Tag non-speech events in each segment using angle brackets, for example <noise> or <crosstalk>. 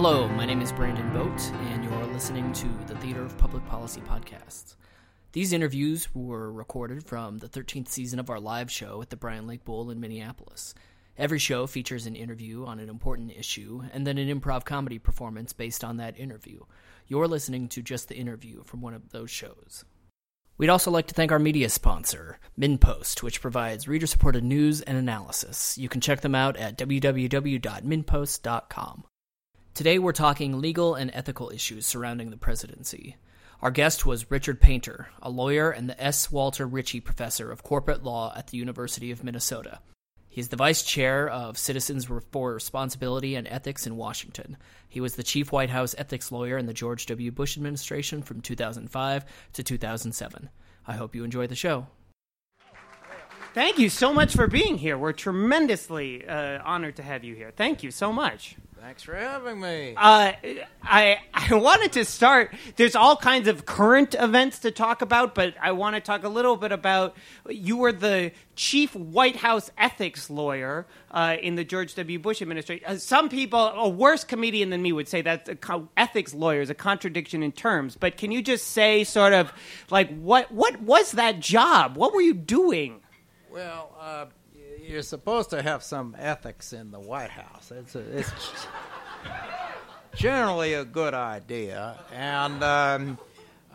Hello, my name is Brandon Boat, and you're listening to the Theater of Public Policy podcast. These interviews were recorded from the 13th season of our live show at the Bryant Lake Bowl in Minneapolis. Every show features an interview on an important issue and then an improv comedy performance based on that interview. You're listening to just the interview from one of those shows. We'd also like to thank our media sponsor, MinnPost, which provides reader supported news and analysis. You can check them out at www.minnpost.com. Today we're talking legal and ethical issues surrounding the presidency. Our guest was Richard Painter, a lawyer and the S. Walter Richey Professor of Corporate Law at the University of Minnesota. He's the vice chair of Citizens for Responsibility and Ethics in Washington. He was the chief White House ethics lawyer in the George W. Bush administration from 2005 to 2007. I hope you enjoy the show. Thank you so much for being here. We're tremendously uh, honored to have you here. Thank you so much. Thanks for having me. Uh, I I wanted to start. There's all kinds of current events to talk about, but I want to talk a little bit about. You were the chief White House ethics lawyer uh, in the George W. Bush administration. Uh, some people, a worse comedian than me, would say that co- ethics lawyer is a contradiction in terms. But can you just say, sort of, like what what was that job? What were you doing? Well. You're supposed to have some ethics in the White House. It's a, it's generally a good idea, and um,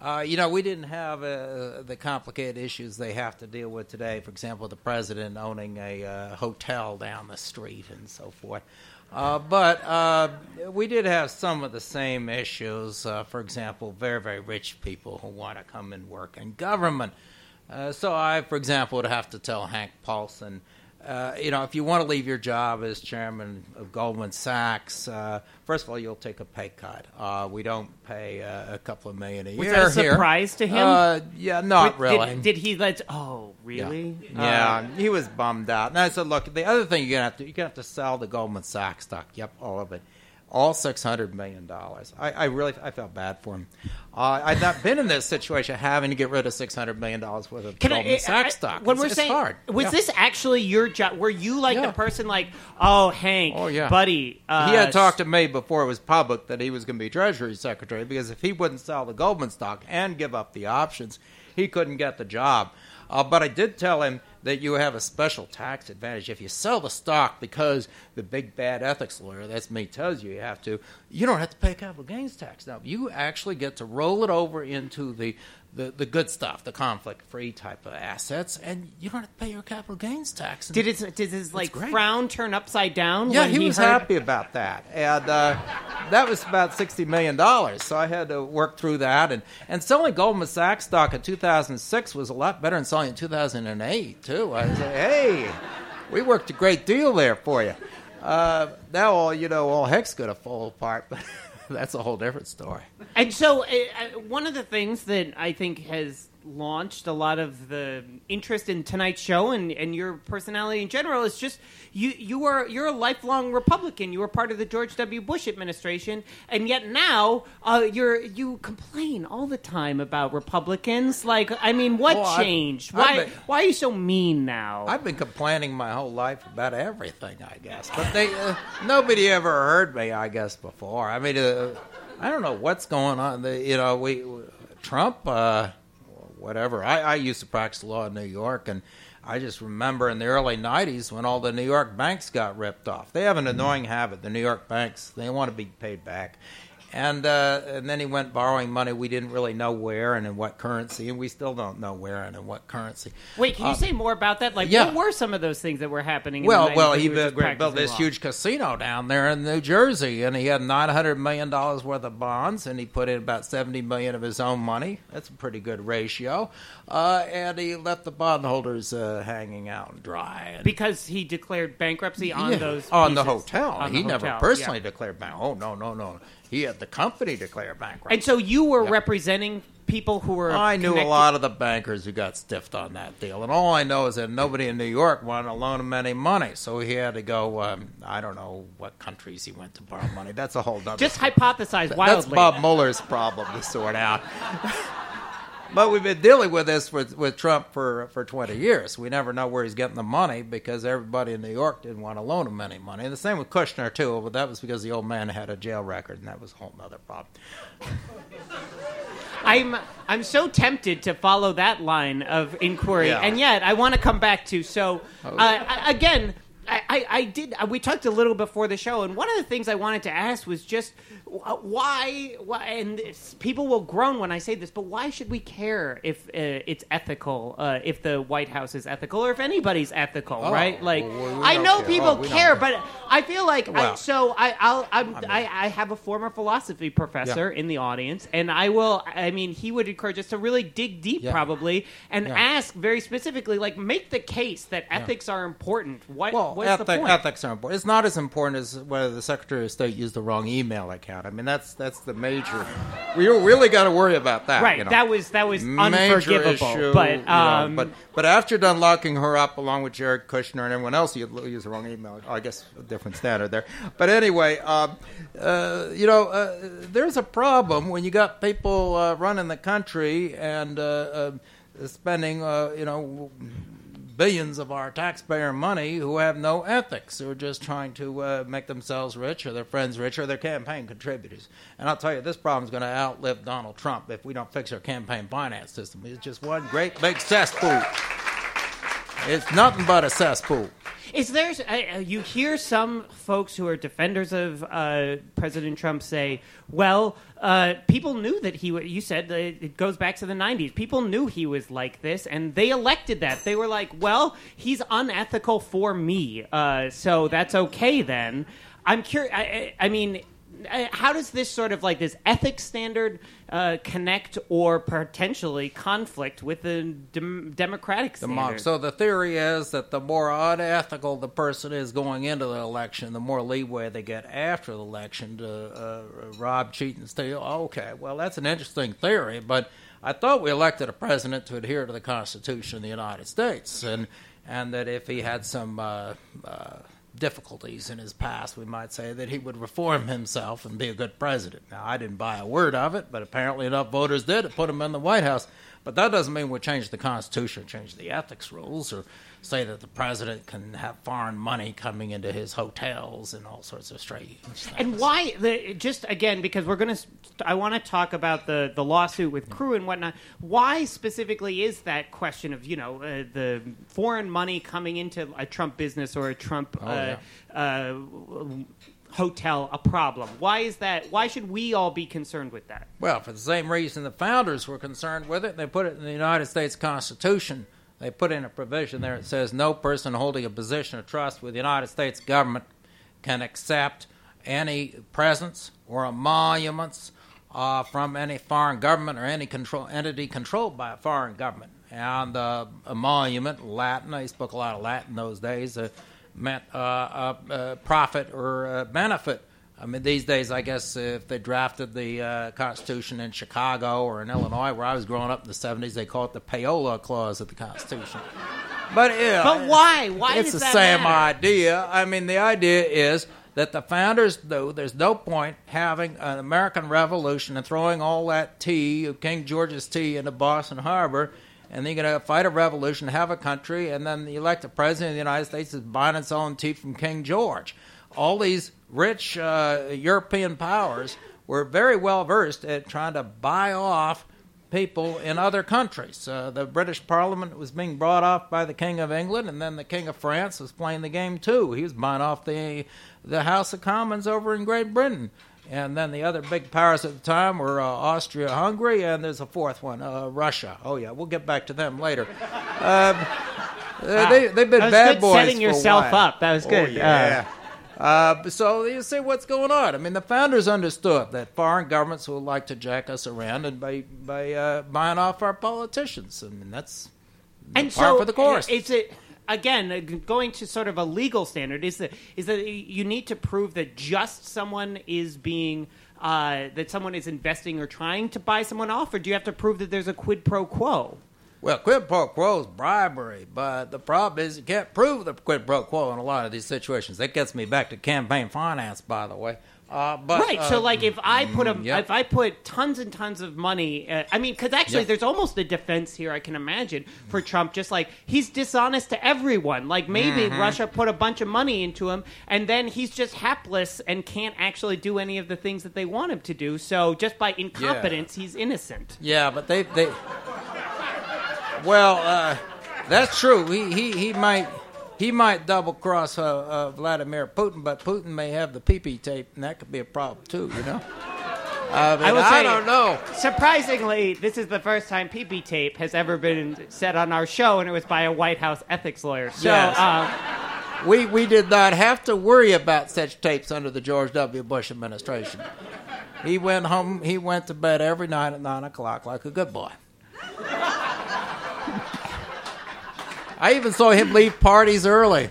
uh, you know we didn't have uh, the complicated issues they have to deal with today. For example, the president owning a uh, hotel down the street and so forth. Uh, but uh, we did have some of the same issues. Uh, for example, very very rich people who want to come and work in government. so I, for example, would have to tell Hank Paulson uh, you know, if you want to leave your job as chairman of Goldman Sachs, uh, first of all, you'll take a pay cut. Uh, we don't pay uh, a couple of million a Was year. Was that a here. surprise to him? Uh, yeah, not did, really. Did, did, he let? Oh, really? Yeah, yeah he was bummed out. And I said, look, the other thing you're gonna have to you're gonna have to sell the Goldman Sachs stock. Yep, all of it all six hundred million dollars. I, I, really I felt bad for him. Uh, I've not been in this situation having to get rid of six hundred million dollars worth of Can Goldman I, Sachs stock. When it's, we're it's saying, hard. was yeah. this actually your job? Were you like yeah. the person like, oh Hank, oh, yeah. buddy? Uh, he had talked to me before it was public that he was going to be Treasury Secretary because if he wouldn't sell the Goldman stock and give up the options, he couldn't get the job. Uh, but I did tell him that you have a special tax advantage if you sell the stock because the big bad ethics lawyer, that's me, tells you you have to. You don't have to pay capital gains tax. Now you actually get to roll it over into the the, the good stuff, the conflict free type of assets, and you don't have to pay your capital gains tax. Did his did his like frown turn upside down? Yeah, he, he, was heard... happy about that, and uh, that was about sixty million dollars. So I had to work through that, and and selling Goldman Sachs stock in two thousand six was a lot better than selling in two thousand and eight too. I was like, hey, we worked a great deal there for you. Uh, now all you know, all heck's gonna fall apart, but. <laughs> <laughs> that's a whole different story. And so, uh, uh, one of the things that I think has launched a lot of the interest in tonight's show and, and your personality in general is just you you are you're a lifelong Republican. You were part of the George W. Bush administration, and yet now uh, you're you complain all the time about Republicans. Like, I mean, what well, changed? I've, why I've been, why are you so mean now? I've been complaining my whole life about everything, I guess, but they uh, nobody ever heard me, I guess, before. I mean. Uh, I don't know what's going on. The, you know, we Trump, uh, whatever. I, I used to practice law in New York, and I just remember in the early '90s when all the New York banks got ripped off. They have an annoying habit. The New York banks they want to be paid back, and uh, and then he went borrowing money we didn't really know where and in what currency, and we still don't know where and in what currency. Wait, can you uh, say more about that? Like, yeah. what were some of those things that were happening? Well, well, he built, built this law? huge casino down there in New Jersey, and he had nine hundred million dollars worth of bonds, and he put in about seventy million of his own money. That's a pretty good ratio, uh, and he left the bondholders uh, hanging out and dry. And, because he declared bankruptcy on yeah, those on pieces. the hotel. On he the never hotel, personally yeah. declared bankruptcy. Oh no, no, no. He had the company declare bankruptcy. And so you were Yep. representing people who were. I knew connected- a lot of the bankers who got stiffed on that deal, and all I know is that nobody in New York wanted to loan him any money, so he had to go. Um, I don't know what countries he went to borrow money. That's a whole other. Just story. hypothesize That's. Bob Mueller's problem to sort out. <laughs> but we've been dealing with this with, with Trump for, for 20 years. We never know where he's getting the money because everybody in New York didn't want to loan him any money. And the same with Kushner, too, but that was because the old man had a jail record, and that was a whole other problem. <laughs> I'm I'm so tempted to follow that line of inquiry, Yeah. and yet I want to come back to so uh, again. I, I, I did. We talked a little before the show, and one of the things I wanted to ask was just why. Why? And it's- people will groan when I say this, but why should we care if uh, it's ethical? Uh, if the White House is ethical, or if anybody's ethical, Oh, right? Like, well, we- we I know care. people Oh, care, care. but I feel like I, so. I I'll, I'm, I I have a former philosophy professor in the audience, and I will. I mean, he would encourage us to really dig deep, Yeah. probably, and Yeah. ask very specifically, like, make the case that ethics are important. What Well, what's ethic, the point? ethics are important. It's not as important as whether the Secretary of State used the wrong email account. I mean, that's that's the major. We really got to worry about that. Right, you know. that was that was Major unforgivable. issue, but you know, um, but but after done locking her up along with Jared Kushner and everyone else, you use the wrong email. I guess a different standard there. But anyway, um, uh, you know, uh, there's a problem when you got people uh, running the country and uh, uh, spending, uh, you know. Billions of our taxpayer money who have no ethics, who are just trying to uh, make themselves rich or their friends rich or their campaign contributors. And I'll tell you, this problem is going to outlive Donald Trump if we don't fix our campaign finance system. It's just one great big cesspool. It's nothing but a cesspool. Is there? Uh, you hear some folks who are defenders of uh, President Trump say, "Well, uh, people knew that he." You said it goes back to the '90s. People knew he was like this, and they elected that. They were like, "Well, he's unethical for me, uh, so that's okay then." I'm curious. I, I mean. Uh, How does this sort of like this ethics standard uh, connect or potentially conflict with the dem- democratic The standard? mock. So the theory is that the more unethical the person is going into the election, the more leeway they get after the election to uh, rob, cheat, and steal. Okay, well that's an interesting theory, but I thought we elected a president to adhere to the Constitution of the United States, and and that if he had some. Uh, uh, difficulties in his past, we might say that he would reform himself and be a good president. Now, I didn't buy a word of it, but apparently enough voters did to put him in the White House. But that doesn't mean we change the Constitution, change the ethics rules, or say that the president can have foreign money coming into his hotels and all sorts of strange things. And why the just again because we're gonna I want to talk about the the lawsuit with CREW and whatnot. Why specifically is that question of you know uh, the foreign money coming into a Trump business or a Trump uh, uh, hotel a problem? Why is that? Why should we all be concerned with that? Well, for the same reason the founders were concerned with it, they put it in the United States Constitution. They put in a provision there that says no person holding a position of trust with the United States government can accept any presents or emoluments uh, from any foreign government or any control entity controlled by a foreign government. And uh, emolument, Latin, I spoke a lot of Latin those days, uh, meant uh, uh, uh, profit or uh, benefit. I mean, these days, I guess if they drafted the uh, Constitution in Chicago or in Illinois, where I was growing up in the 70s, they call it the payola clause of the Constitution. But yeah, But why? Why it's the same matter? idea. I mean, the idea is that the founders knew there's no point having an American Revolution and throwing all that tea, King George's tea, into Boston Harbor, and then you're going to fight a revolution, have a country, and then the elected president of the United States is buying its own tea from King George. All these rich uh, European powers were very well versed at trying to buy off people in other countries. Uh, the British Parliament was being brought off by the King of England, and then the King of France was playing the game too. He was buying off the the House of Commons over in Great Britain. And then the other big powers at the time were uh, Austria, Hungary, and there's a fourth one, uh, Russia. Oh yeah, we'll get back to them later. Um, <laughs> uh, they, they've been bad good boys setting for a yourself up. That was Oh, good. yeah. Uh, so you see what's going on. I mean, the founders understood that foreign governments would like to jack us around and by by uh, buying off our politicians. I mean, that's and so for the course. Is it again uh, going to sort of a legal standard? Is that is that you need to prove that just someone is being uh, that someone is investing or trying to buy someone off, or do you have to prove that there's a quid pro quo? Well, quid pro quo is bribery, but the problem is you can't prove the quid pro quo in a lot of these situations. That gets me back to campaign finance, by the way. Uh, but, right. uh, so, like, if I put a, yep. if I put tons and tons of money, uh, I mean, because actually, Yep. there's almost a defense here. I can imagine for Trump, just like he's dishonest to everyone. Like maybe Mm-hmm. Russia put a bunch of money into him, and then he's just hapless and can't actually do any of the things that they want him to do. So, just by incompetence, he's innocent. Yeah, but they they. Well, uh, that's true. He he he might he might double cross uh, uh, Vladimir Putin, but Putin may have the PP tape, and that could be a problem too. You know. <laughs> I, mean, I will I say- don't know. Surprisingly, this is the first time PP tape has ever been said on our show, and it was by a White House ethics lawyer. So, Yes. uh, We we did not have to worry about such tapes under the George W. Bush administration. He went home. He went to bed every night at nine o'clock like a good boy. I even saw him leave parties early.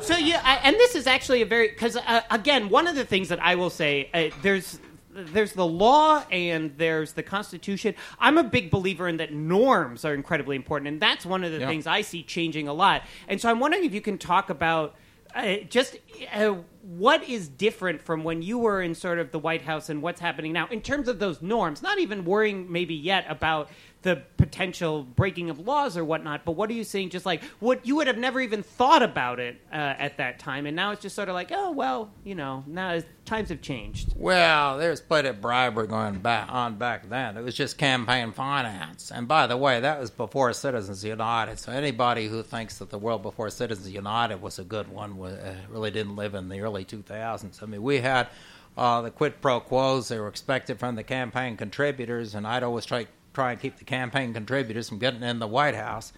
So yeah, I, and this is actually a very because uh, again, one of the things that I will say uh, there's there's the law and there's the Constitution. I'm a big believer in that norms are incredibly important, and that's one of the Yeah. things I see changing a lot. And so I'm wondering if you can talk about. Uh, just uh, what is different from when you were in sort of the White House and what's happening now in terms of those norms? Not even worrying maybe yet about the potential breaking of laws or whatnot, but what are you seeing? Just like what you would have never even thought about it uh, at that time, and now it's just sort of like, oh well, you know, now times have changed. Well, there's plenty of bribery going back on back then. It was just campaign finance. And by the way, that was before Citizens United. So anybody who thinks that the world before Citizens United was a good one uh, really didn't live in the early 2000s. I mean, we had uh, the quid pro quos that were expected from the campaign contributors, and I'd always try try and keep the campaign contributors from getting in the White House.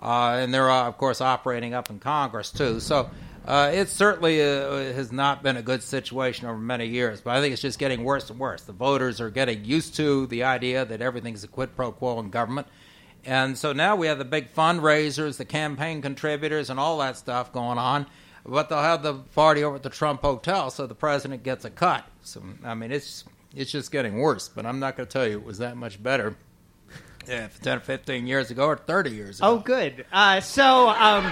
Uh, and they're, uh, of course, operating up in Congress, too. So uh, it certainly uh, has not been a good situation over many years, but I think it's just getting worse and worse. The voters are getting used to the idea that everything's a quid pro quo in government. And so now we have the big fundraisers, the campaign contributors, and all that stuff going on. But they'll have the party over at the Trump Hotel, so the president gets a cut. So I mean, it's it's just getting worse. But I'm not going to tell you it was that much better. Yeah, 10 or 15 years ago or 30 years ago. Oh, good. Uh, so, um,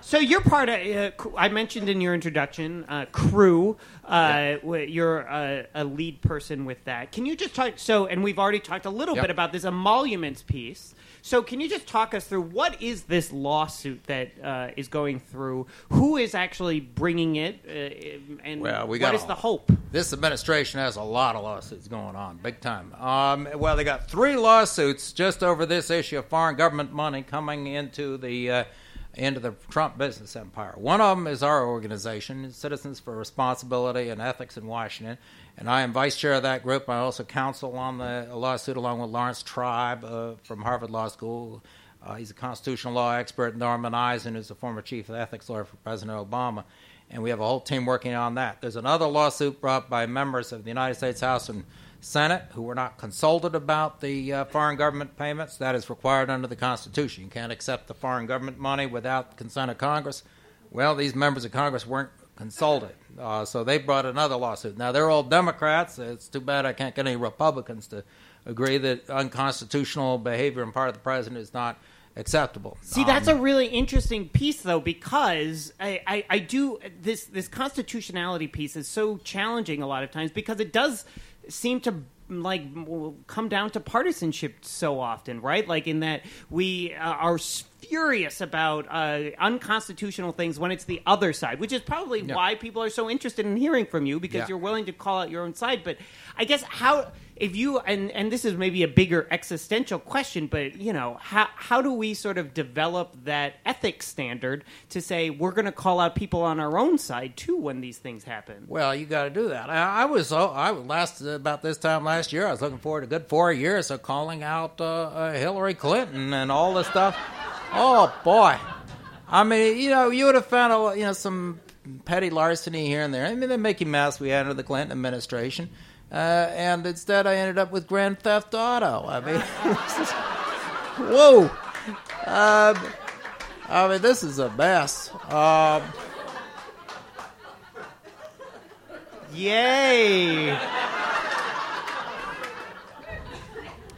so you're part of. Uh, I mentioned in your introduction, uh, CREW. Uh, wh- You're uh, a lead person with that. Can you just talk? So, and we've already talked a little Yep. bit about this emoluments piece. So, can you just talk us through what is this lawsuit that uh, is going through? Who is actually bringing it? Uh, and Well, we what is all- the hope? This administration has a lot of lawsuits going on, big time. Um, well, they got three lawsuits just over this issue of foreign government money coming into the uh, into the Trump business empire. One of them is our organization, Citizens for Responsibility and Ethics in Washington, and I am vice chair of that group. I also counsel on the lawsuit along with Laurence Tribe uh, from Harvard Law School. Uh, he's a constitutional law expert. Norman Eisen, who's a former chief of ethics lawyer for President Obama and we have a whole team working on that. There's another lawsuit brought by members of the United States House and Senate who were not consulted about the uh, foreign government payments. That is required under the Constitution. You can't accept the foreign government money without consent of Congress. Well, these members of Congress weren't consulted, uh, so they brought another lawsuit. Now they're all Democrats. It's too bad I can't get any Republicans to agree that unconstitutional behavior on part of the president is not acceptable. See, that's a really interesting piece, though, because I, I, I do this this constitutionality piece is so challenging a lot of times because it does seem to like come down to partisanship so often, right? Like in that we uh, are furious about uh, unconstitutional things when it's the other side, which is probably Yeah. why people are so interested in hearing from you because Yeah. you're willing to call out your own side. But I guess how if you and and this is maybe a bigger existential question, but you know how how do we sort of develop that ethics standard to say we're going to call out people on our own side too when these things happen? Well, you got to do that. I, I was oh, I last about this time last year. I was looking forward to good four years of calling out uh, uh, Hillary Clinton and all this stuff. Oh boy, I mean, you know, you would have found you know some petty larceny here and there. I mean, the Mickey Mouse we had under the Clinton administration, uh, and instead I ended up with Grand Theft Auto. I mean, <laughs> <laughs> whoa. Um, I mean, this is a mess. Um, Yay!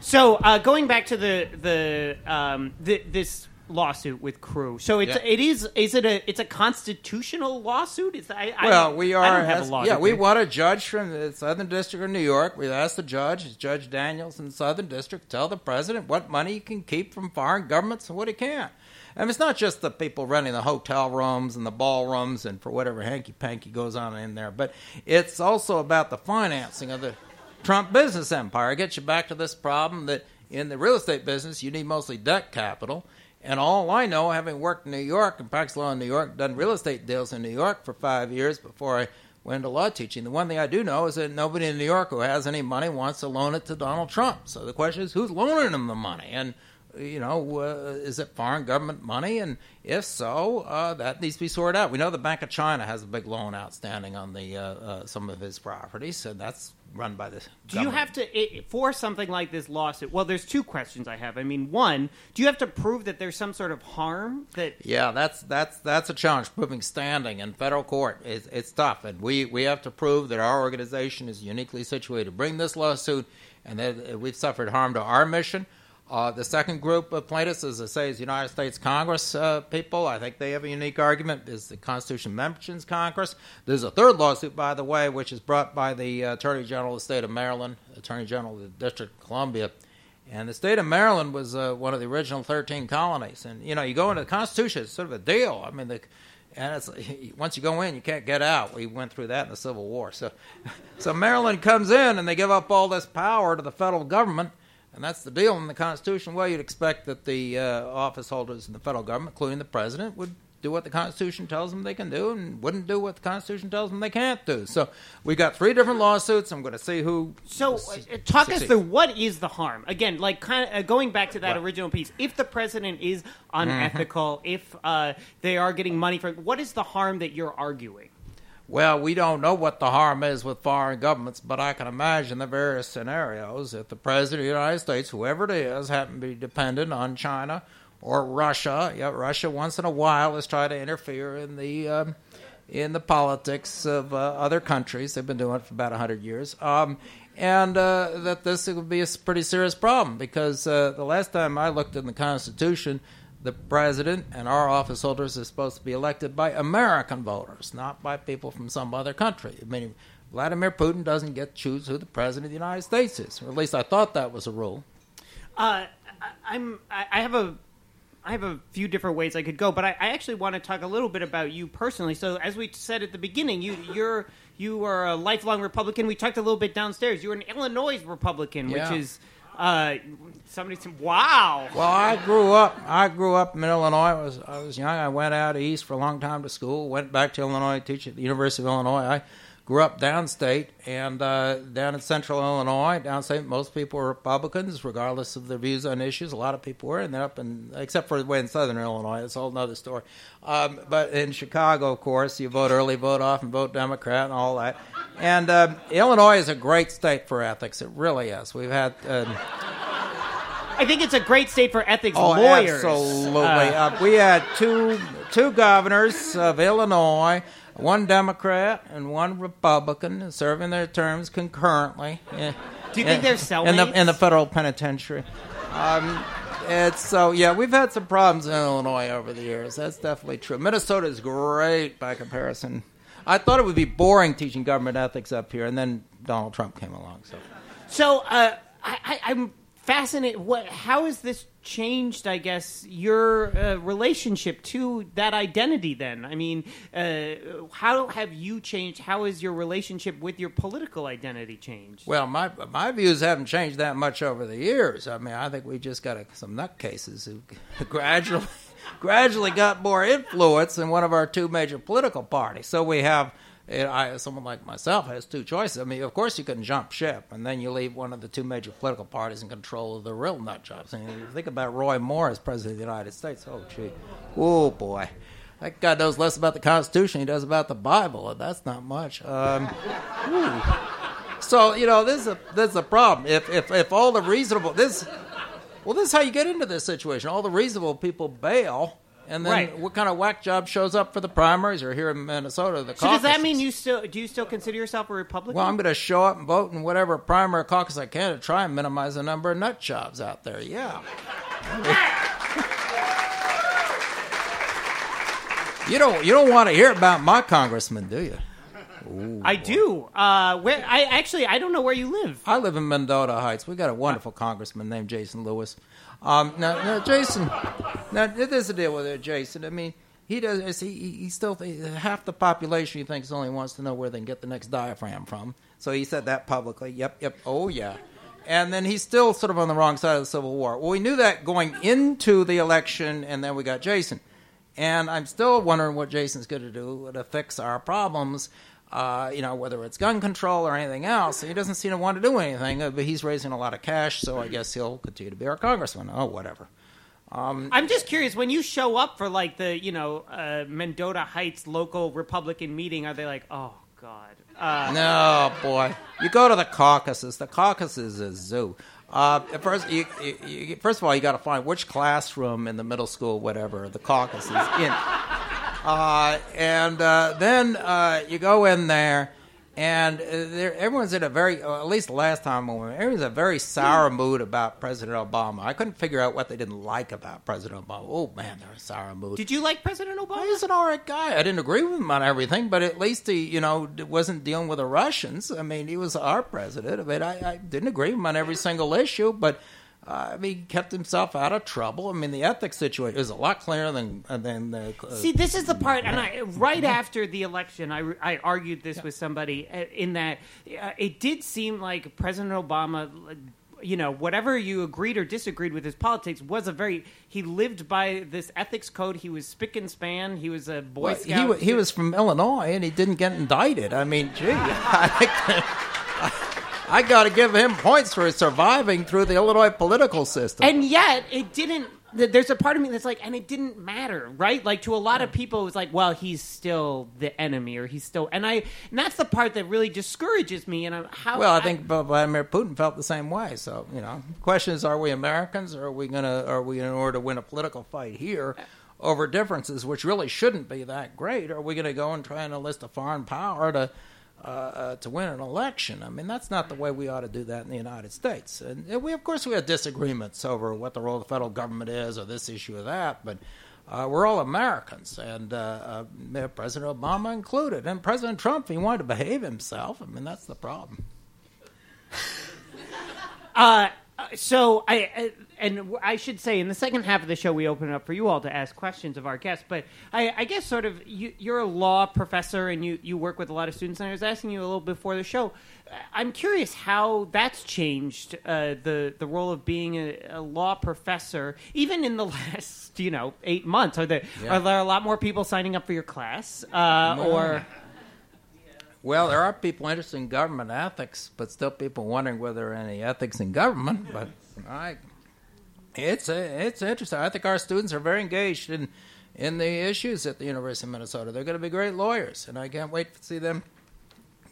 So uh, going back to the the, um, the this lawsuit with CREW. So it's Yeah. it is is it a it's a constitutional lawsuit? Is I, I- Well, we I are. don't have has- a law yeah, we want a judge from the Southern District of New York. We asked the judge, Judge Daniels in the Southern District, tell the president what money he can keep from foreign governments and what he can't. And it's not just the people running the hotel rooms and the ballrooms and for whatever hanky panky goes on in there, but it's also about the financing of the Trump business empire. It gets you back to this problem that in the real estate business, you need mostly debt capital. And all I know, having worked in New York and practiced law in New York, done real estate deals in New York for five years before I went into law teaching, the one thing I do know is that nobody in New York who has any money wants to loan it to Donald Trump. So the question is, who's loaning him the money? And you know, uh, is it foreign government money? And if so, uh, that needs to be sorted out. We know the Bank of China has a big loan outstanding on the uh, uh, some of his properties, and that's run by the. Do you have to i for something like this lawsuit? Well, there's two questions I have. I mean, one, do you have to prove that there's some sort of harm that Yeah, that's that's that's a challenge. Proving standing in federal court it's, it's tough, and we we have to prove that our organization is uniquely situated to bring this lawsuit, and that we've suffered harm to our mission. Uh, the second group of plaintiffs, as I say, is United States Congress uh, people. I think they have a unique argument. Is the Constitution mentions Congress? There's a third lawsuit, by the way, which is brought by the uh, Attorney General of the state of Maryland, Attorney General of the District of Columbia. And the state of Maryland was uh, one of the original 13 colonies. And, you know, you go into the Constitution, it's sort of a deal. I mean, the, and it's, <laughs> once you go in, you can't get out. We went through that in the Civil War. So, <laughs> so Maryland comes in and they give up all this power to the federal government. And that's the deal in the Constitution. Well, you'd expect that the uh, office holders in the federal government, including the president, would do what the Constitution tells them they can do and wouldn't do what the Constitution tells them they can't do. So we've got three different lawsuits. I'm going to see who. So, uh, talk us through what is the harm? Again, like kind of uh, going back to that Right. original piece. If the president is unethical, Mm-hmm. if uh, they are getting money from, what is the harm that you're arguing? Well, we don't know what the harm is with foreign governments, but I can imagine the various scenarios. If the President of the United States, whoever it is, happen to be dependent on China or Russia, yeah, Russia once in a while has tried to interfere in the um, in the politics of uh, other countries. They've been doing it for about hundred years. Um, and uh, that this would be a pretty serious problem because uh, the last time I looked in the Constitution, the president and our office holders are supposed to be elected by American voters, not by people from some other country. I mean, Vladimir Putin doesn't get to choose who the president of the United States is, or at least I thought that was a rule. Uh, I, I'm. I I have a. I have a few different ways I could go, but I, I actually want to talk a little bit about you personally. So, as we said at the beginning, you you're you are a lifelong Republican. We talked a little bit downstairs. You're an Illinois Republican, Yeah. which is uh, somebody said, "Wow." Well, I grew up. I grew up in Illinois. I was I was young. I went out east for a long time to school. Went back to Illinois, to teach at the University of Illinois. I grew up downstate and uh, down in central Illinois. Downstate, most people were Republicans, regardless of their views on issues. A lot of people were, and then up in except for the way in southern Illinois, it's a whole other story. Um, but in Chicago, of course, you vote early, vote often, vote Democrat, and all that. And um, Illinois is a great state for ethics. It really is. We've had. Um, I think it's a great state for ethics Oh, lawyers. absolutely. Uh, Uh, we had two two governors of Illinois, one Democrat and one Republican, serving their terms concurrently. Do you think they're in the in the federal penitentiary? Um, it's so yeah, we've had some problems in Illinois over the years. That's definitely true. Minnesota is great by comparison. I thought it would be boring teaching government ethics up here, and then Donald Trump came along. So So uh, I, I, I'm fascinated. What? How has this changed? I guess your uh, relationship to that identity. Then, I mean, uh, how have you changed? How has your relationship with your political identity changed? Well, my my views haven't changed that much over the years. I mean, I think we just got a, some nutcases who <laughs> gradually <laughs> gradually got more influence in one of our two major political parties. So we have. I, someone like myself has two choices. I mean, of course, you can jump ship, and then you leave one of the two major political parties in control of the real nut jobs. I mean, think about Roy Moore as president of the United States. Oh, gee, oh boy, that guy knows less about the Constitution than he does about the Bible, and that's not much. Um. <laughs> So you know, this is a this is a problem. If if if all the reasonable this, well, this is how you get into this situation. All the reasonable people bail, and then right. what kind of whack job shows up for the primaries or here in Minnesota? The so does that mean you still do you still consider yourself a Republican? Well, I'm going to show up and vote in whatever primary caucus I can to try and minimize the number of nut jobs out there. Yeah. <laughs> you don't you don't want to hear about my congressman, do you? I do. Uh, where I actually I don't know where you live. I live in Mendota Heights. We got a wonderful congressman named Jason Lewis. Um, now, now, Jason, now there's a deal with it, Jason. I mean, he does. He he still half the population he thinks only wants to know where they can get the next diaphragm from. So he said that publicly. Yep, yep. Oh yeah. And then he's still sort of on the wrong side of the Civil War. Well, we knew that going into the election, and then we got Jason. And I'm still wondering what Jason's going to do to fix our problems. Uh, you know, whether it's gun control or anything else. He doesn't seem to want to do anything, uh, but he's raising a lot of cash, so I guess he'll continue to be our congressman. Oh, whatever. Um, I'm just curious when you show up for like the you know uh, Mendota Heights local Republican meeting, are they like, oh God? Uh, no, boy. You go to the caucuses. The caucus is a zoo. Uh, first, you, you, you, first of all, you got to find which classroom in the middle school, whatever, the caucus is in. Uh, and uh, then uh, you go in there and uh, everyone's in a very, uh, at least last time, everyone's in a very sour mood about President Obama. I couldn't figure out what they didn't like about President Obama. Oh man, they're in a sour mood. Did you like President Obama? He's an all right guy. I didn't agree with him on everything, but at least he, you know, wasn't dealing with the Russians. I mean, he was our president. I mean, I, I didn't agree with him on every single issue, but I mean, he kept himself out of trouble. I mean, the ethics situation is a lot clearer than than the. Uh, See, this is the part, and I right after the election, I, I argued this yeah. with somebody uh, in that uh, it did seem like President Obama. You know, whatever you agreed or disagreed with his politics was a very. He lived by this ethics code. He was spick and span. He was a Boy well, Scout. He, he was from Illinois, and he didn't get indicted. I mean, gee, <laughs> I, I got to give him points for surviving through the Illinois political system. And yet, it didn't. There's a part of me that's like, and it didn't matter, right? Like to a lot of people, it was like, well, he's still the enemy, or he's still, and I, and that's the part that really discourages me. And I'm, how? Well, I, I think Vladimir Putin felt the same way. So you know, the question is, are we Americans, or are we gonna, are we in order to win a political fight here? Over differences, which really shouldn't be that great, are we going to go and try and enlist a foreign power to uh, uh, to win an election. I mean, that's not the way we ought to do that in the United States. And we, of course, we have disagreements over what the role of the federal government is, or this issue or that, but. Uh, we're all Americans, and uh, uh, President Obama included, and President Trump. He wanted to behave himself. I mean, that's the problem. <laughs> Uh, so I, I, and I should say in the second half of the show we open it up for you all to ask questions of our guests. But I, I guess sort of you, are a law professor and you, you work with a lot of students. And I was asking you a little before the show. I'm curious how that's changed uh, the the role of being a, a, law professor, even in the <laughs> last you know eight months. Are there yeah. are there a lot more people signing up for your class, uh, no. or? Well, there are people interested in government ethics, but still people wondering whether there are any ethics in government. But I, it's it's interesting. I think our students are very engaged in in the issues at the University of Minnesota. They're going to be great lawyers, and I can't wait to see them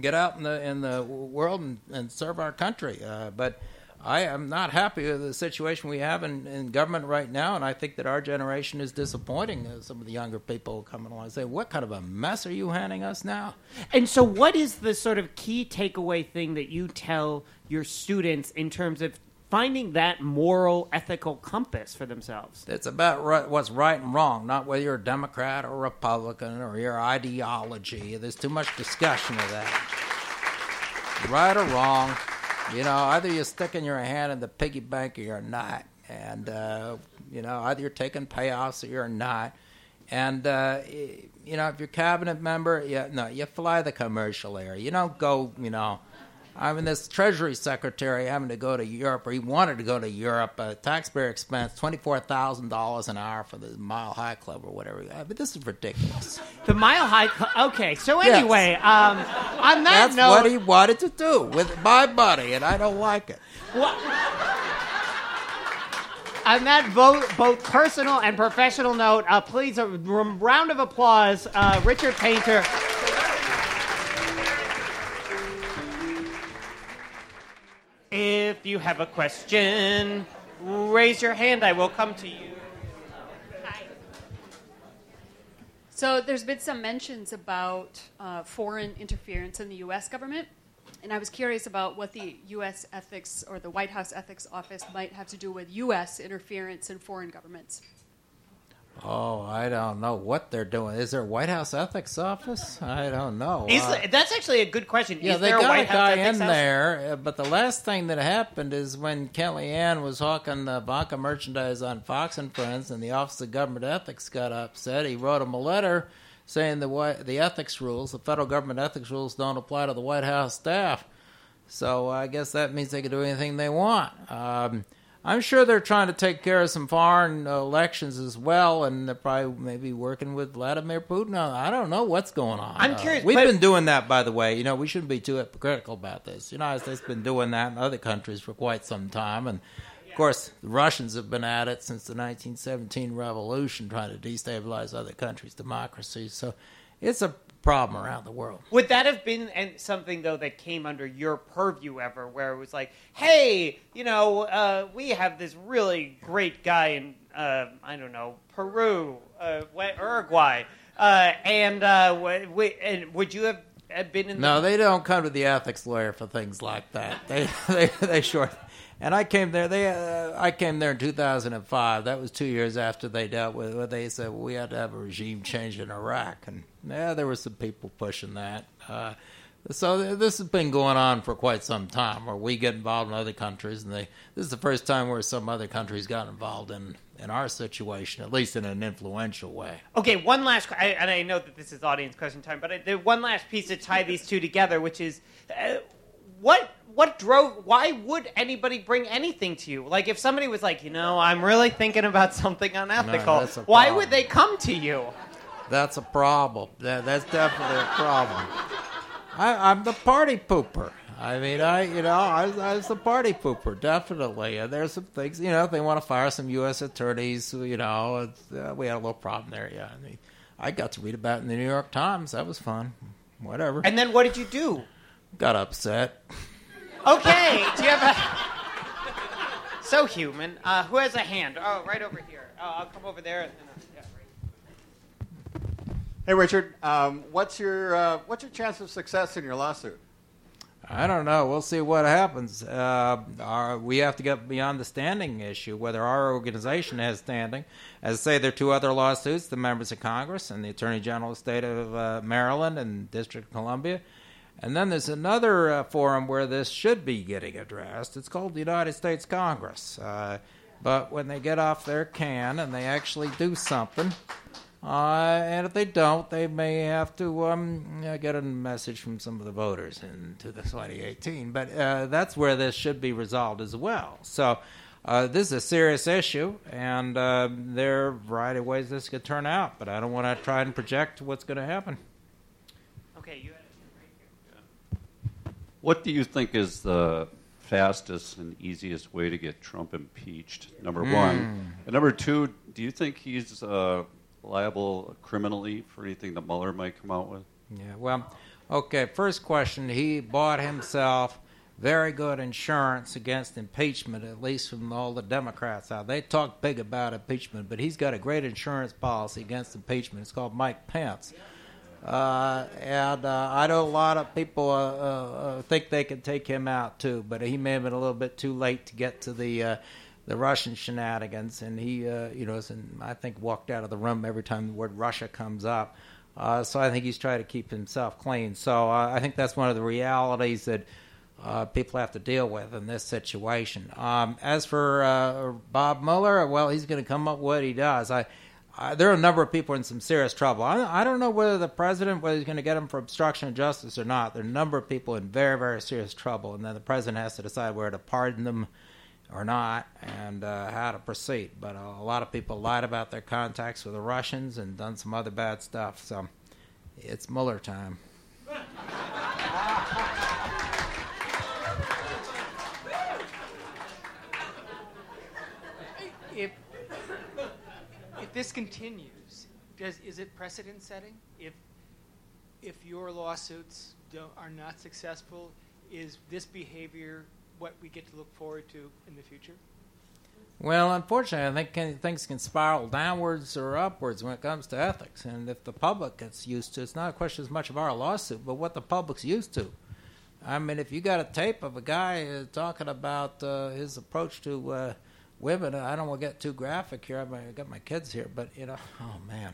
get out in the in the world and, and serve our country. Uh, but I am not happy with the situation we have in, in government right now, and I think that our generation is disappointing. Uh, some of the younger people coming along and say, "What kind of a mess are you handing us now?" And so, what is the sort of key takeaway thing that you tell your students in terms of finding that moral, ethical compass for themselves? It's about right, what's right and wrong, not whether you're a Democrat or Republican or your ideology. There's too much discussion of that. Right or wrong you know, either you're sticking your hand in the piggy bank or you're not. And, uh, you know, either you're taking payoffs or you're not. And, uh, you know, if you're cabinet member, yeah, no, you fly the commercial air. You don't go, you know, I mean, this Treasury Secretary having to go to Europe, or he wanted to go to Europe, uh, taxpayer expense, $24,000 an hour for the Mile High Club or whatever. I mean, this is ridiculous. The Mile High Club? Okay, so anyway, yes. um, on that That's note. what he wanted to do with my money, and I don't like it. Well, on that vote, both personal and professional note, uh, please a round of applause, uh, Richard Painter. You have a question, raise your hand. I will come to you. Hi. So there's been some mentions about uh, foreign interference in the U.S. government, and I was curious about what the U.S. ethics or the White House ethics office might have to do with U.S. interference in foreign governments. Oh, I don't know what they're doing. Is there a White House ethics office? I don't know. Is, Uh, that's actually a good question. yeah, Is they there got a White a House guy in house? there, uh, but the last thing that happened is when Kellyanne was hawking the Ivanka merchandise on Fox and Friends, and the Office of Government Ethics got upset. He wrote him a letter saying the the ethics rules, the federal government ethics rules, don't apply to the White House staff. So I guess that means they can do anything they want. Um, I'm sure they're trying to take care of some foreign uh, elections as well, and they're probably maybe working with Vladimir Putin. I don't know what's going on. I'm Uh, curious, We've been doing that, by the way. You know, we shouldn't be too hypocritical about this. The United States has been doing that in other countries for quite some time, and of course, the Russians have been at it since the 1917 revolution, trying to destabilize other countries' democracies. So it's a problem around the world. Would that have been and something though that came under your purview ever, where it was like, hey, you know, uh, we have this really great guy in uh, I don't know Peru, uh, Uruguay, uh, and uh, and would you have been in? No, the, they don't come to the ethics lawyer for things like that. They <laughs> they they sure. And I came there. They uh, I came there in 2005. That was two years after they dealt with. What they said we had to have a regime change in Iraq, and yeah, there were some people pushing that. Uh, so th- this has been going on for quite some time. Where we get involved in other countries, and they this is the first time where some other countries got involved in in our situation, at least in an influential way. Okay, one last, I, and I know that this is audience question time, but I, the one last piece to tie these two together, which is, uh, what what drove? Why would anybody bring anything to you? Like, if somebody was like, you know, I'm really thinking about something unethical, a why would they come to you? That's a problem. That, that's definitely a problem. I, I'm the party pooper. I mean, I you know, I, I was the party pooper, definitely. And there's some things, you know, if they want to fire some U.S. attorneys, you know, uh, we had a little problem there. Yeah, I mean, I got to read about it in the New York Times. That was fun. Whatever. And then what did you do? Got upset. Okay, do you have a? So human. Uh, who has a hand? Oh, right over here. Oh, I'll come over there. And, uh, yeah, right. Hey, Richard, um, what's your uh, what's your chance of success in your lawsuit? I don't know. We'll see what happens. Uh, our, we have to get beyond the standing issue, whether our organization has standing. As I say, there are two other lawsuits the members of Congress and the Attorney General of the State of uh, Maryland and District of Columbia. And then there's another uh, forum where this should be getting addressed. It's called the United States Congress. Uh, but when they get off their can and they actually do something, uh, and if they don't, they may have to um, get a message from some of the voters into the 2018. But uh, that's where this should be resolved as well. So uh, this is a serious issue, and uh, there are a variety of ways this could turn out. But I don't want to try and project what's going to happen. Okay, you had a hand right here. What do you think is the fastest and easiest way to get Trump impeached? Number one. And number two, do you think he's uh, liable criminally for anything that Mueller might come out with? Yeah, well, okay, first question. He bought himself very good insurance against impeachment, at least from all the Democrats out. They talk big about impeachment, but he's got a great insurance policy against impeachment. It's called Mike Pence. Uh, and uh, I know a lot of people uh, uh, uh, think they can take him out too, but he may have been a little bit too late to get to the uh, the Russian shenanigans, and he, you know, in, I think walked out of the room every time the word Russia comes up. So I think he's trying to keep himself clean. So I think that's one of the realities that people have to deal with in this situation. Um, as for Bob Mueller, well, he's going to come up with what he does. I, I, there are a number of people in some serious trouble. I, I don't know whether the president whether he's going to get them for obstruction of justice or not. There are a number of people in very very serious trouble, and then the president has to decide whether to pardon them or not and uh, how to proceed. But uh, a lot of people lied about their contacts with the Russians and done some other bad stuff. So it's Mueller time. if this continues, does is it precedent setting? If if your lawsuits are not successful, is this behavior what we get to look forward to in the future? Well, unfortunately, I think can, things can spiral downwards or upwards when it comes to ethics. And if the public gets used to, it's not a question as much of our lawsuit, but what the public's used to. I mean, if you got a tape of a guy uh, talking about uh, his approach to uh, women. I don't want to get too graphic here. I've got my kids here, but you know, <laughs> oh man.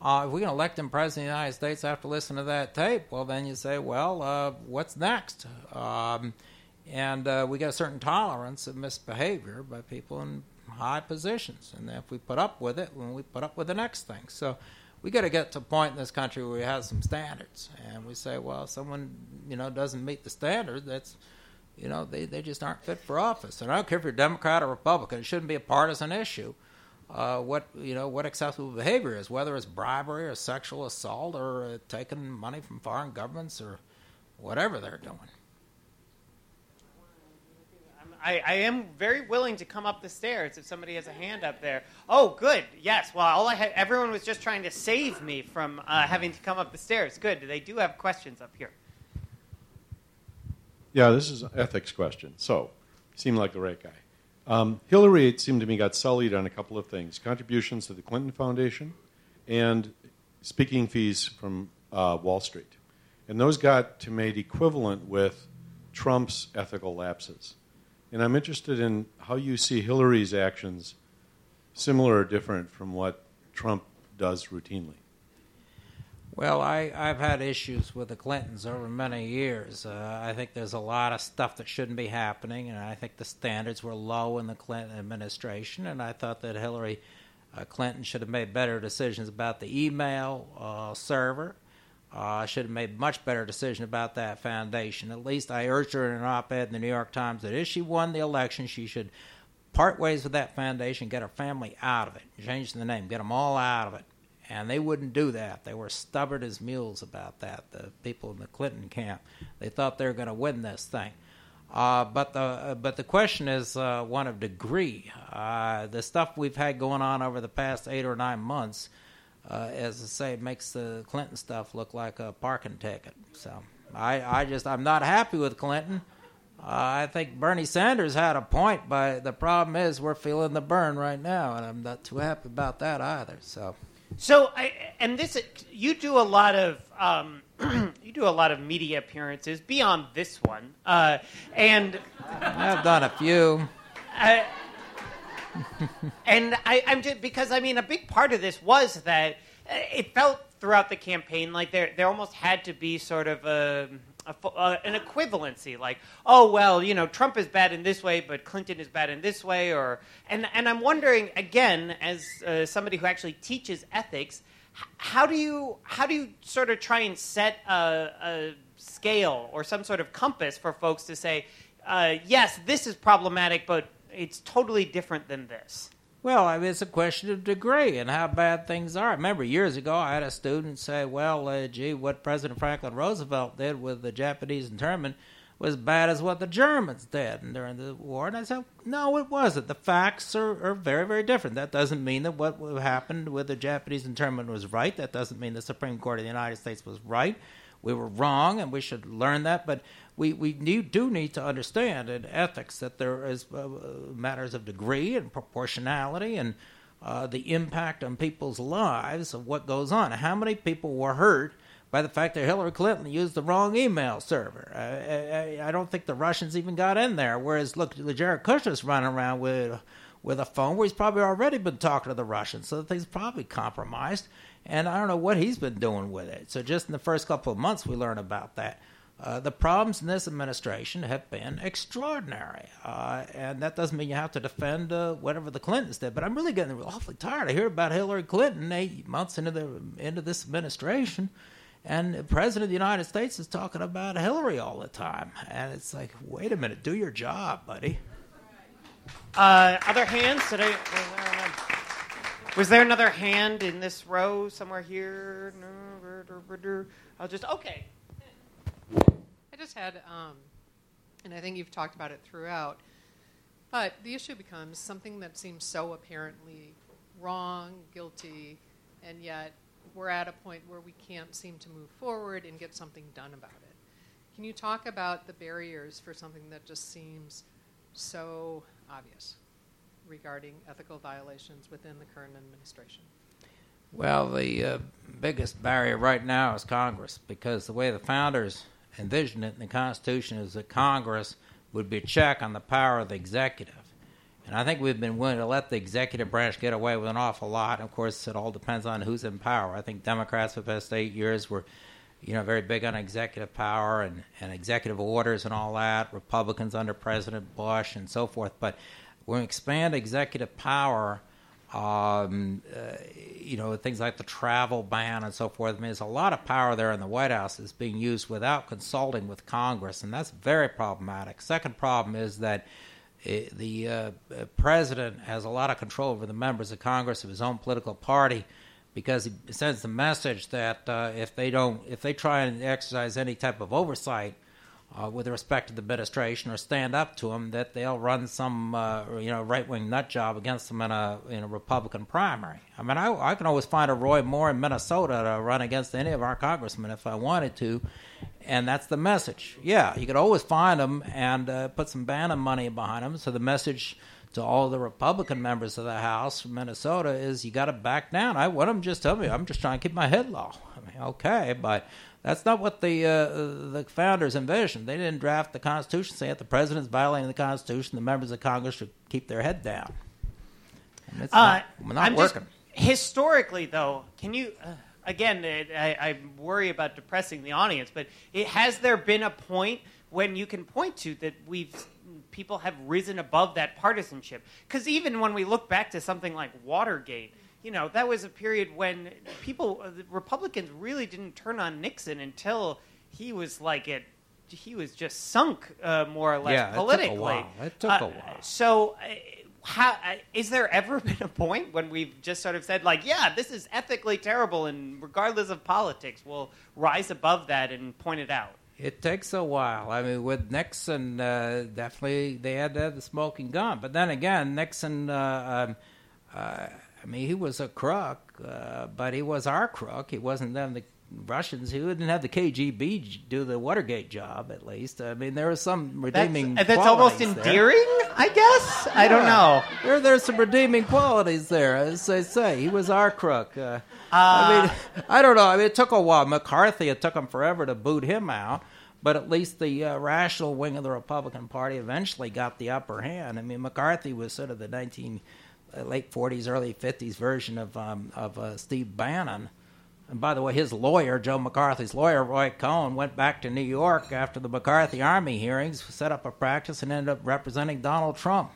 Uh, if we can elect him president of the United States after listening to that tape, well, then you say, well, uh, what's next? Um, and uh, we got a certain tolerance of misbehavior by people in high positions. And if we put up with it, when we put up with the next thing. So we got to get to a point in this country where we have some standards. And we say, well, someone, you know, doesn't meet the standard, that's, you know, they, they just aren't fit for office. And I don't care if you're Democrat or Republican, it shouldn't be a partisan issue. Uh, what you know what acceptable behavior is, whether it's bribery or sexual assault or uh, taking money from foreign governments or whatever they're doing. I, I, am very willing to come up the stairs if somebody has a hand up there. Oh, good. Yes. Well, all I had, everyone was just trying to save me from uh, having to come up the stairs. Good. They do have questions up here. Yeah, this is an ethics question. So, seemed like the right guy. Um, Hillary, it seemed to me, got sullied on a couple of things: contributions to the Clinton Foundation and speaking fees from uh, Wall Street, and those got to made equivalent with Trump's ethical lapses. And I'm interested in how you see Hillary's actions similar or different from what Trump does routinely. Well, I, I've had issues with the Clintons over many years. Uh, I think there's a lot of stuff that shouldn't be happening, and I think the standards were low in the Clinton administration, and I thought that Hillary uh, Clinton should have made better decisions about the email uh, server uh, should have made much better decision about that foundation. At least I urged her in an op-ed in the New York Times that if she won the election, she should part ways with that foundation, get her family out of it, change the name, get them all out of it. And they wouldn't do that. They were stubborn as mules about that. The people in the Clinton camp, they thought they were going to win this thing. Uh, but the uh, but the question is uh, one of degree. Uh, the stuff we've had going on over the past eight or nine months uh, as I say, makes the Clinton stuff look like a parking ticket. So I, I just I'm not happy with Clinton. Uh, I think Bernie Sanders had a point, but the problem is we're feeling the burn right now, and I'm not too happy about that either. So, so I, and this you do a lot of um, <clears throat> you do a lot of media appearances beyond this one, uh, and I've done a few. Uh, and I, I'm just because I mean a big part of this was that uh, it felt throughout the campaign like there there almost had to be sort of a, a, uh, an equivalency, like oh well, you know Trump is bad in this way, but Clinton is bad in this way, or and and I'm wondering again as uh, somebody who actually teaches ethics, how do you how do you sort of try and set a, a scale or some sort of compass for folks to say, uh, yes, this is problematic, but it's totally different than this. Well, I mean, it's a question of degree and how bad things are. I remember years ago, I had a student say, "Well, uh, gee, what President Franklin Roosevelt did with the Japanese internment was bad as what the Germans did during the war." And I said, "No, it wasn't. The facts are, are very, very different. That doesn't mean that what happened with the Japanese internment was right. That doesn't mean the Supreme Court of the United States was right. We were wrong, and we should learn that. But we, we need, do need to understand in ethics that there is uh, matters of degree and proportionality and uh, the impact on people's lives of what goes on. How many people were hurt by the fact that Hillary Clinton used the wrong email server? I, I, I don't think the Russians even got in there. Whereas, look, Jared Kushner's running around with with a phone where he's probably already been talking to the Russians, so the thing's probably compromised. And I don't know what he's been doing with it. So just in the first couple of months, we learn about that. Uh, the problems in this administration have been extraordinary, uh, and that doesn't mean you have to defend uh, whatever the Clintons did. But I'm really getting awfully tired of hearing about Hillary Clinton eight months into the into this administration, and the president of the United States is talking about Hillary all the time, and it's like, wait a minute, do your job, buddy. Uh, other hands? Did I, was there another hand in this row somewhere here? I'll just okay just had, um, and I think you've talked about it throughout, but the issue becomes something that seems so apparently wrong, guilty, and yet we're at a point where we can't seem to move forward and get something done about it. Can you talk about the barriers for something that just seems so obvious regarding ethical violations within the current administration? Well, the uh, biggest barrier right now is Congress because the way the founders envisioned it in the Constitution is that Congress would be a check on the power of the executive. And I think we've been willing to let the executive branch get away with an awful lot. Of course, it all depends on who's in power. I think Democrats for the past eight years were, you know, very big on executive power and, and executive orders and all that. Republicans under President Bush and so forth. But when we expand executive power, um, uh, you know, things like the travel ban and so forth. I mean, there's a lot of power there in the White House that's being used without consulting with Congress, and that's very problematic. Second problem is that uh, the uh, president has a lot of control over the members of Congress of his own political party because he sends the message that uh, if they don't, if they try and exercise any type of oversight uh, with respect to the administration or stand up to them, that they'll run some uh, you know right wing nut job against them in a in a Republican primary. I mean, I, I can always find a Roy Moore in Minnesota to run against any of our congressmen if I wanted to, and that's the message. Yeah, you could always find them and uh, put some Bannon money behind them. So the message to all the Republican members of the House from Minnesota is you got to back down. I want them just tell me I'm just trying to keep my head low. I mean, okay, but that's not what the uh, the founders envisioned. They didn't draft the Constitution saying that the president's violating the Constitution. The members of Congress should keep their head down. And it's Uh, not, not I'm just- working. historically, though, can you? Uh, again, it, I, I worry about depressing the audience, but it, has there been a point when you can point to that we've people have risen above that partisanship? Because even when we look back to something like Watergate. You know, that was a period when people, uh, the Republicans really didn't turn on Nixon until he was like it, he was just sunk uh, more or less Yeah, it took a politically. while. It took a Uh, while. So, uh, how uh, is there ever <laughs> been a point when we've just sort of said, like, yeah, this is ethically terrible, and regardless of politics, we'll rise above that and point it out? It takes a while. I mean, with Nixon, uh, definitely they had to have the smoking gun. But then again, Nixon, uh, um, uh, I mean, he was a crook, uh, but he was our crook. He wasn't them the Russians. He didn't have the KGB do the Watergate job, at least. I mean, there was some redeeming. That's, that's almost qualities there. endearing, I guess. I don't know. There, there's some redeeming qualities there, as they say. He was our crook. Uh, I mean, I don't know. I mean, it took a while. McCarthy, it took him forever to boot him out, but at least the uh, rational wing of the Republican Party eventually got the upper hand. I mean, McCarthy was sort of the 19 uh, late 40s, early 50s version of um, of uh, Steve Bannon. And by the way, his lawyer, Joe McCarthy's lawyer, Roy Cohn, went back to New York after the McCarthy Army hearings, set up a practice, and ended up representing Donald Trump.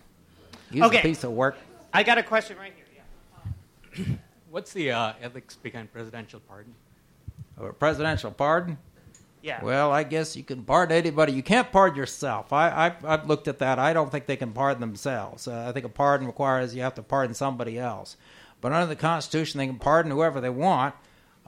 He was Okay. a piece of work. I got a question right here. Yeah. What's the uh, ethics behind presidential pardon? A presidential pardon? Yeah. Well, I guess you can pardon anybody. You can't pardon yourself. I, I, I've looked at that. I don't think they can pardon themselves. Uh, I think a pardon requires you have to pardon somebody else. But under the Constitution, they can pardon whoever they want.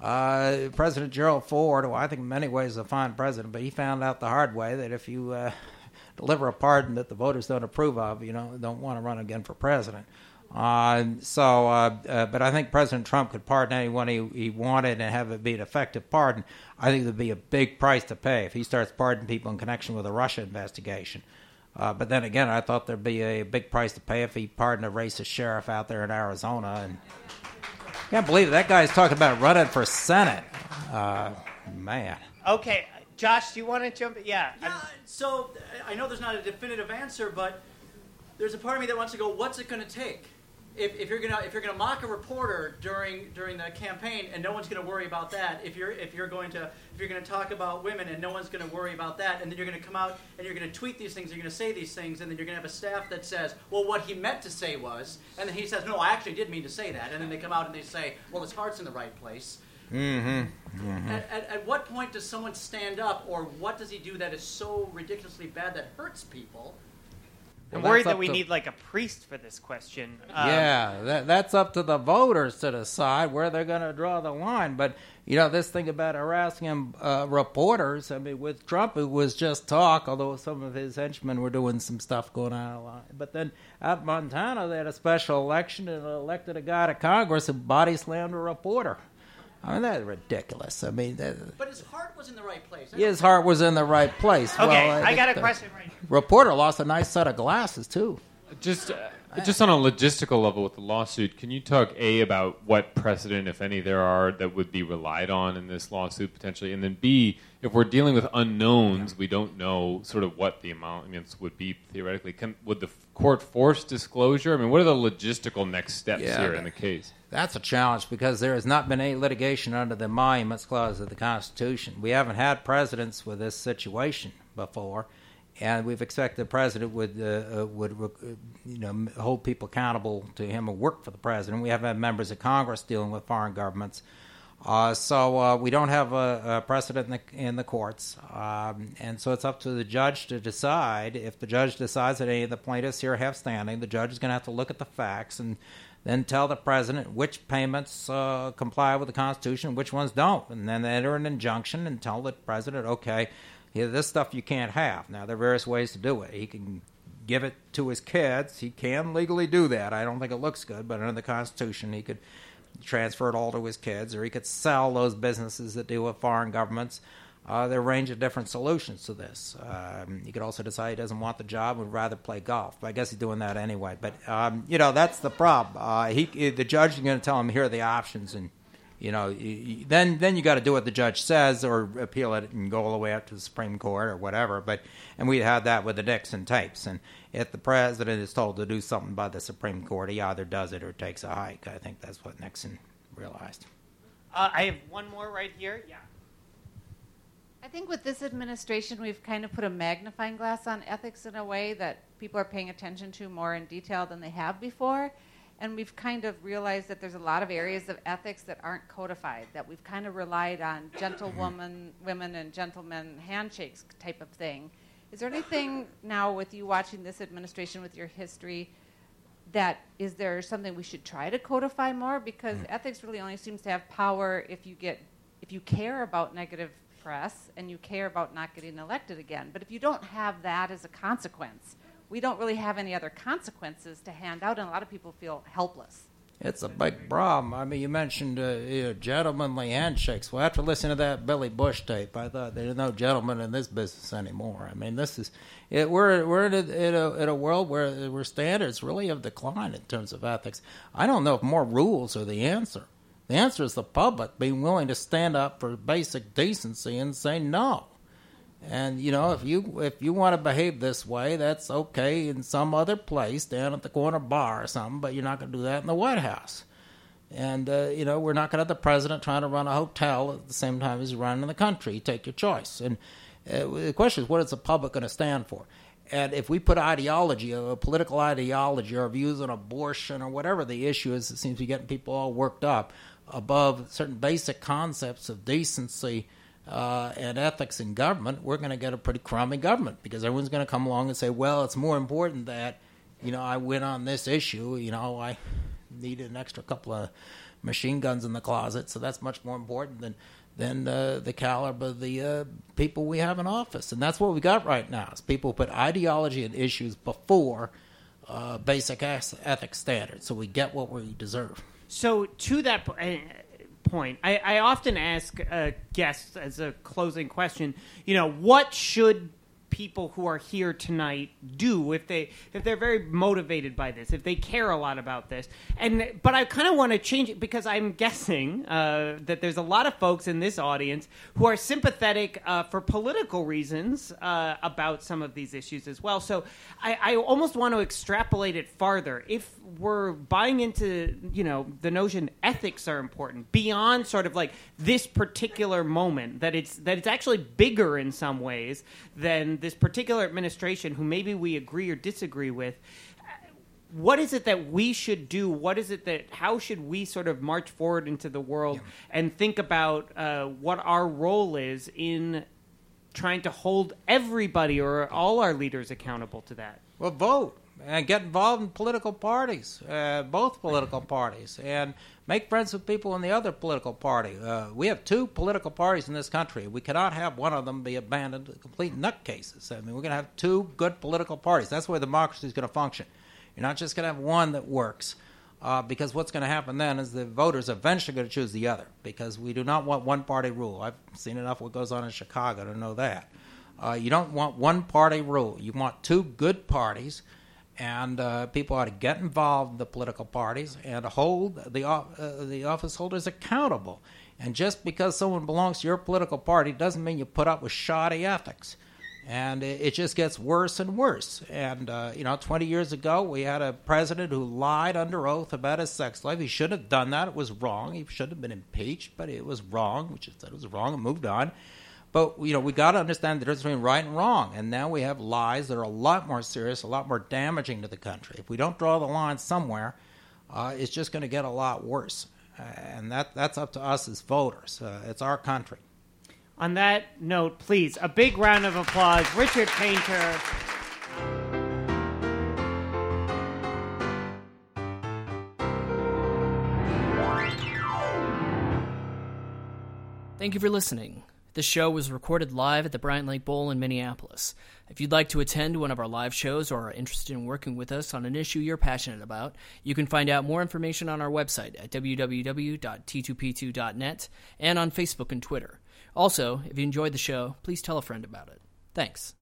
Uh, president Gerald Ford, who I think in many ways a fine president, but he found out the hard way that if you uh, <laughs> deliver a pardon that the voters don't approve of, you know, don't want to run again for president. Uh, so, uh, uh, but I think President Trump could pardon anyone he, he wanted and have it be an effective pardon. I think there'd be a big price to pay if he starts pardoning people in connection with a Russia investigation. Uh, but then again, I thought there'd be a big price to pay if he pardoned a racist sheriff out there in Arizona. And can't believe it. that guy's talking about running for Senate. Uh, man. Okay, Josh, do you want to jump? in? Yeah. Yeah, so I know there's not a definitive answer, but there's a part of me that wants to go, what's it going to take? If, if you're gonna if you're gonna mock a reporter during during the campaign and no one's gonna worry about that, if you're if you're going to if you're gonna talk about women and no one's gonna worry about that, and then you're gonna come out and you're gonna tweet these things, you're gonna say these things, and then you're gonna have a staff that says, well, what he meant to say was, and then he says, no, I actually did mean to say that, and then they come out and they say, well, his heart's in the right place. Mm-hmm. At, at, at what point does someone stand up, or what does he do that is so ridiculously bad that hurts people? I'm Well, worried that we to- need like a priest for this question. Um, yeah, that, that's up to the voters to decide where they're going to draw the line. But you know, this thing about harassing uh, reporters. I mean, with Trump, it was just talk. Although some of his henchmen were doing some stuff going on a lot. But then out in Montana, they had a special election and elected a guy to Congress who body slammed a reporter. I mean, that's ridiculous. I mean, that, But his heart was in the right place. his heart was in the right place. Okay, Well, I got a the question right here. Reporter lost a nice set of glasses too. Just, uh, Just on a logistical level with the lawsuit, can you talk a about what precedent, if any, there are that would be relied on in this lawsuit potentially, and then b if we're dealing with unknowns, we don't know sort of what the amounts would be theoretically. Can, would the court force disclosure? I mean, what are the logistical next steps Yeah, here that- in the case? That's a challenge because there has not been any litigation under the Emoluments Clause of the Constitution. We haven't had presidents with this situation before, and we've expected the president would uh, uh, would uh, you know hold people accountable to him and work for the president. We haven't had members of Congress dealing with foreign governments. Uh, so uh, we don't have a, a precedent in the, in the courts, um, and so it's up to the judge to decide. If the judge decides that any of the plaintiffs here have standing, the judge is going to have to look at the facts and then tell the president which payments uh, comply with the Constitution, which ones don't, and then enter an injunction and tell the president, okay, here, this stuff you can't have. Now there are various ways to do it. He can give it to his kids. He can legally do that. I don't think it looks good, but under the Constitution, he could transfer it all to his kids, or he could sell those businesses that deal with foreign governments. Uh, there are a range of different solutions to this. Um, he could also decide he doesn't want the job and would rather play golf. But I guess he's doing that anyway. But um, you know that's the problem. Uh, he, the judge is going to tell him here are the options, and you know you, you- then then you got to do what the judge says or appeal it and go all the way up to the Supreme Court or whatever. But and we had that with the Nixon tapes. And if the president is told to do something by the Supreme Court, he either does it or takes a hike. I think that's what Nixon realized. Uh, I have one more right here. Yeah. I think with this administration, we've kind of put a magnifying glass on ethics in a way that people are paying attention to more in detail than they have before. And we've kind of realized that there's a lot of areas of ethics that aren't codified, that we've kind of relied on gentlewoman, mm-hmm. women and gentlemen handshakes type of thing. Is there anything now with you watching this administration with your history that is there something we should try to codify more? Because mm. ethics really only seems to have power if you get if you care about negative press and you care about not getting elected again. But if you don't have that as a consequence we don't really have any other consequences to hand out and a lot of people feel helpless It's a big problem. I mean, you mentioned uh, you know, gentlemanly handshakes. Well, after listening to that Billy Bush tape, I thought there's no gentleman in this business anymore. I mean, this is it, we're we're in a, in a in a world where where standards really have declined in terms of ethics. I don't know if more rules are the answer. The answer is the public being willing to stand up for basic decency and say no. And you know, if you if you want to behave this way, that's okay in some other place down at the corner bar or something. But you're not going to do that in the White House. And uh, you know, we're not going to have the president trying to run a hotel at the same time as he's running the country. Take your choice. And uh, the question is, what is the public going to stand for? And if we put ideology, a political ideology, or views on abortion, or whatever the issue is, that seems to be getting people all worked up above certain basic concepts of decency uh, and ethics in government, we're going to get a pretty crummy government because everyone's going to come along and say, well, it's more important that, you know, I win on this issue. You know, I need an extra couple of machine guns in the closet, so that's much more important than than uh, the caliber of the uh, people we have in office. And that's what we got right now is people put ideology and issues before uh, basic ethics standards, so we get what we deserve. So to that po- uh, point, I, I often ask uh, guests as a closing question, you know, what should people who are here tonight do if they if they're very motivated by this, if they care a lot about this? And but I kind of want to change it because I'm guessing uh, that there's a lot of folks in this audience who are sympathetic uh, for political reasons uh, about some of these issues as well. So I, I almost want to extrapolate it farther. If we're buying into you know the notion ethics are important beyond sort of like this particular moment that it's that it's actually bigger in some ways than this particular administration who maybe we agree or disagree with what is it that we should do? What is it that how should we sort of march forward into the world and think about uh, what our role is in trying to hold everybody or all our leaders accountable to that? Well, vote and get involved in political parties, uh, both political parties, and make friends with people in the other political party. Uh, we have two political parties in this country. We cannot have one of them be abandoned, to complete nutcases. I mean, we're going to have two good political parties. That's where democracy is going to function. You're not just going to have one that works. Uh, because what's going to happen then is the voters eventually going to choose the other because we do not want one party rule. I've seen enough what goes on in Chicago to know that. Uh, you don't want one party rule. You want two good parties, and uh, people ought to get involved in the political parties and hold the uh, the office holders accountable. And just because someone belongs to your political party doesn't mean you put up with shoddy ethics. And it, it just gets worse and worse. And uh, you know, 20 years ago, we had a president who lied under oath about his sex life. He shouldn't have done that. It was wrong. He should have been impeached, but it was wrong. We just said it was wrong and moved on. But you know, we got to understand the difference between right and wrong. And now we have lies that are a lot more serious, a lot more damaging to the country. If we don't draw the line somewhere, uh, it's just going to get a lot worse. Uh, and that that's up to us as voters. Uh, it's our country. On that note, please, a big round of applause. Richard Painter. Thank you for listening. This show was recorded live at the Bryant Lake Bowl in Minneapolis. If you'd like to attend one of our live shows or are interested in working with us on an issue you're passionate about, you can find out more information on our website at www.t2p2.net and on Facebook and Twitter. Also, if you enjoyed the show, please tell a friend about it. Thanks.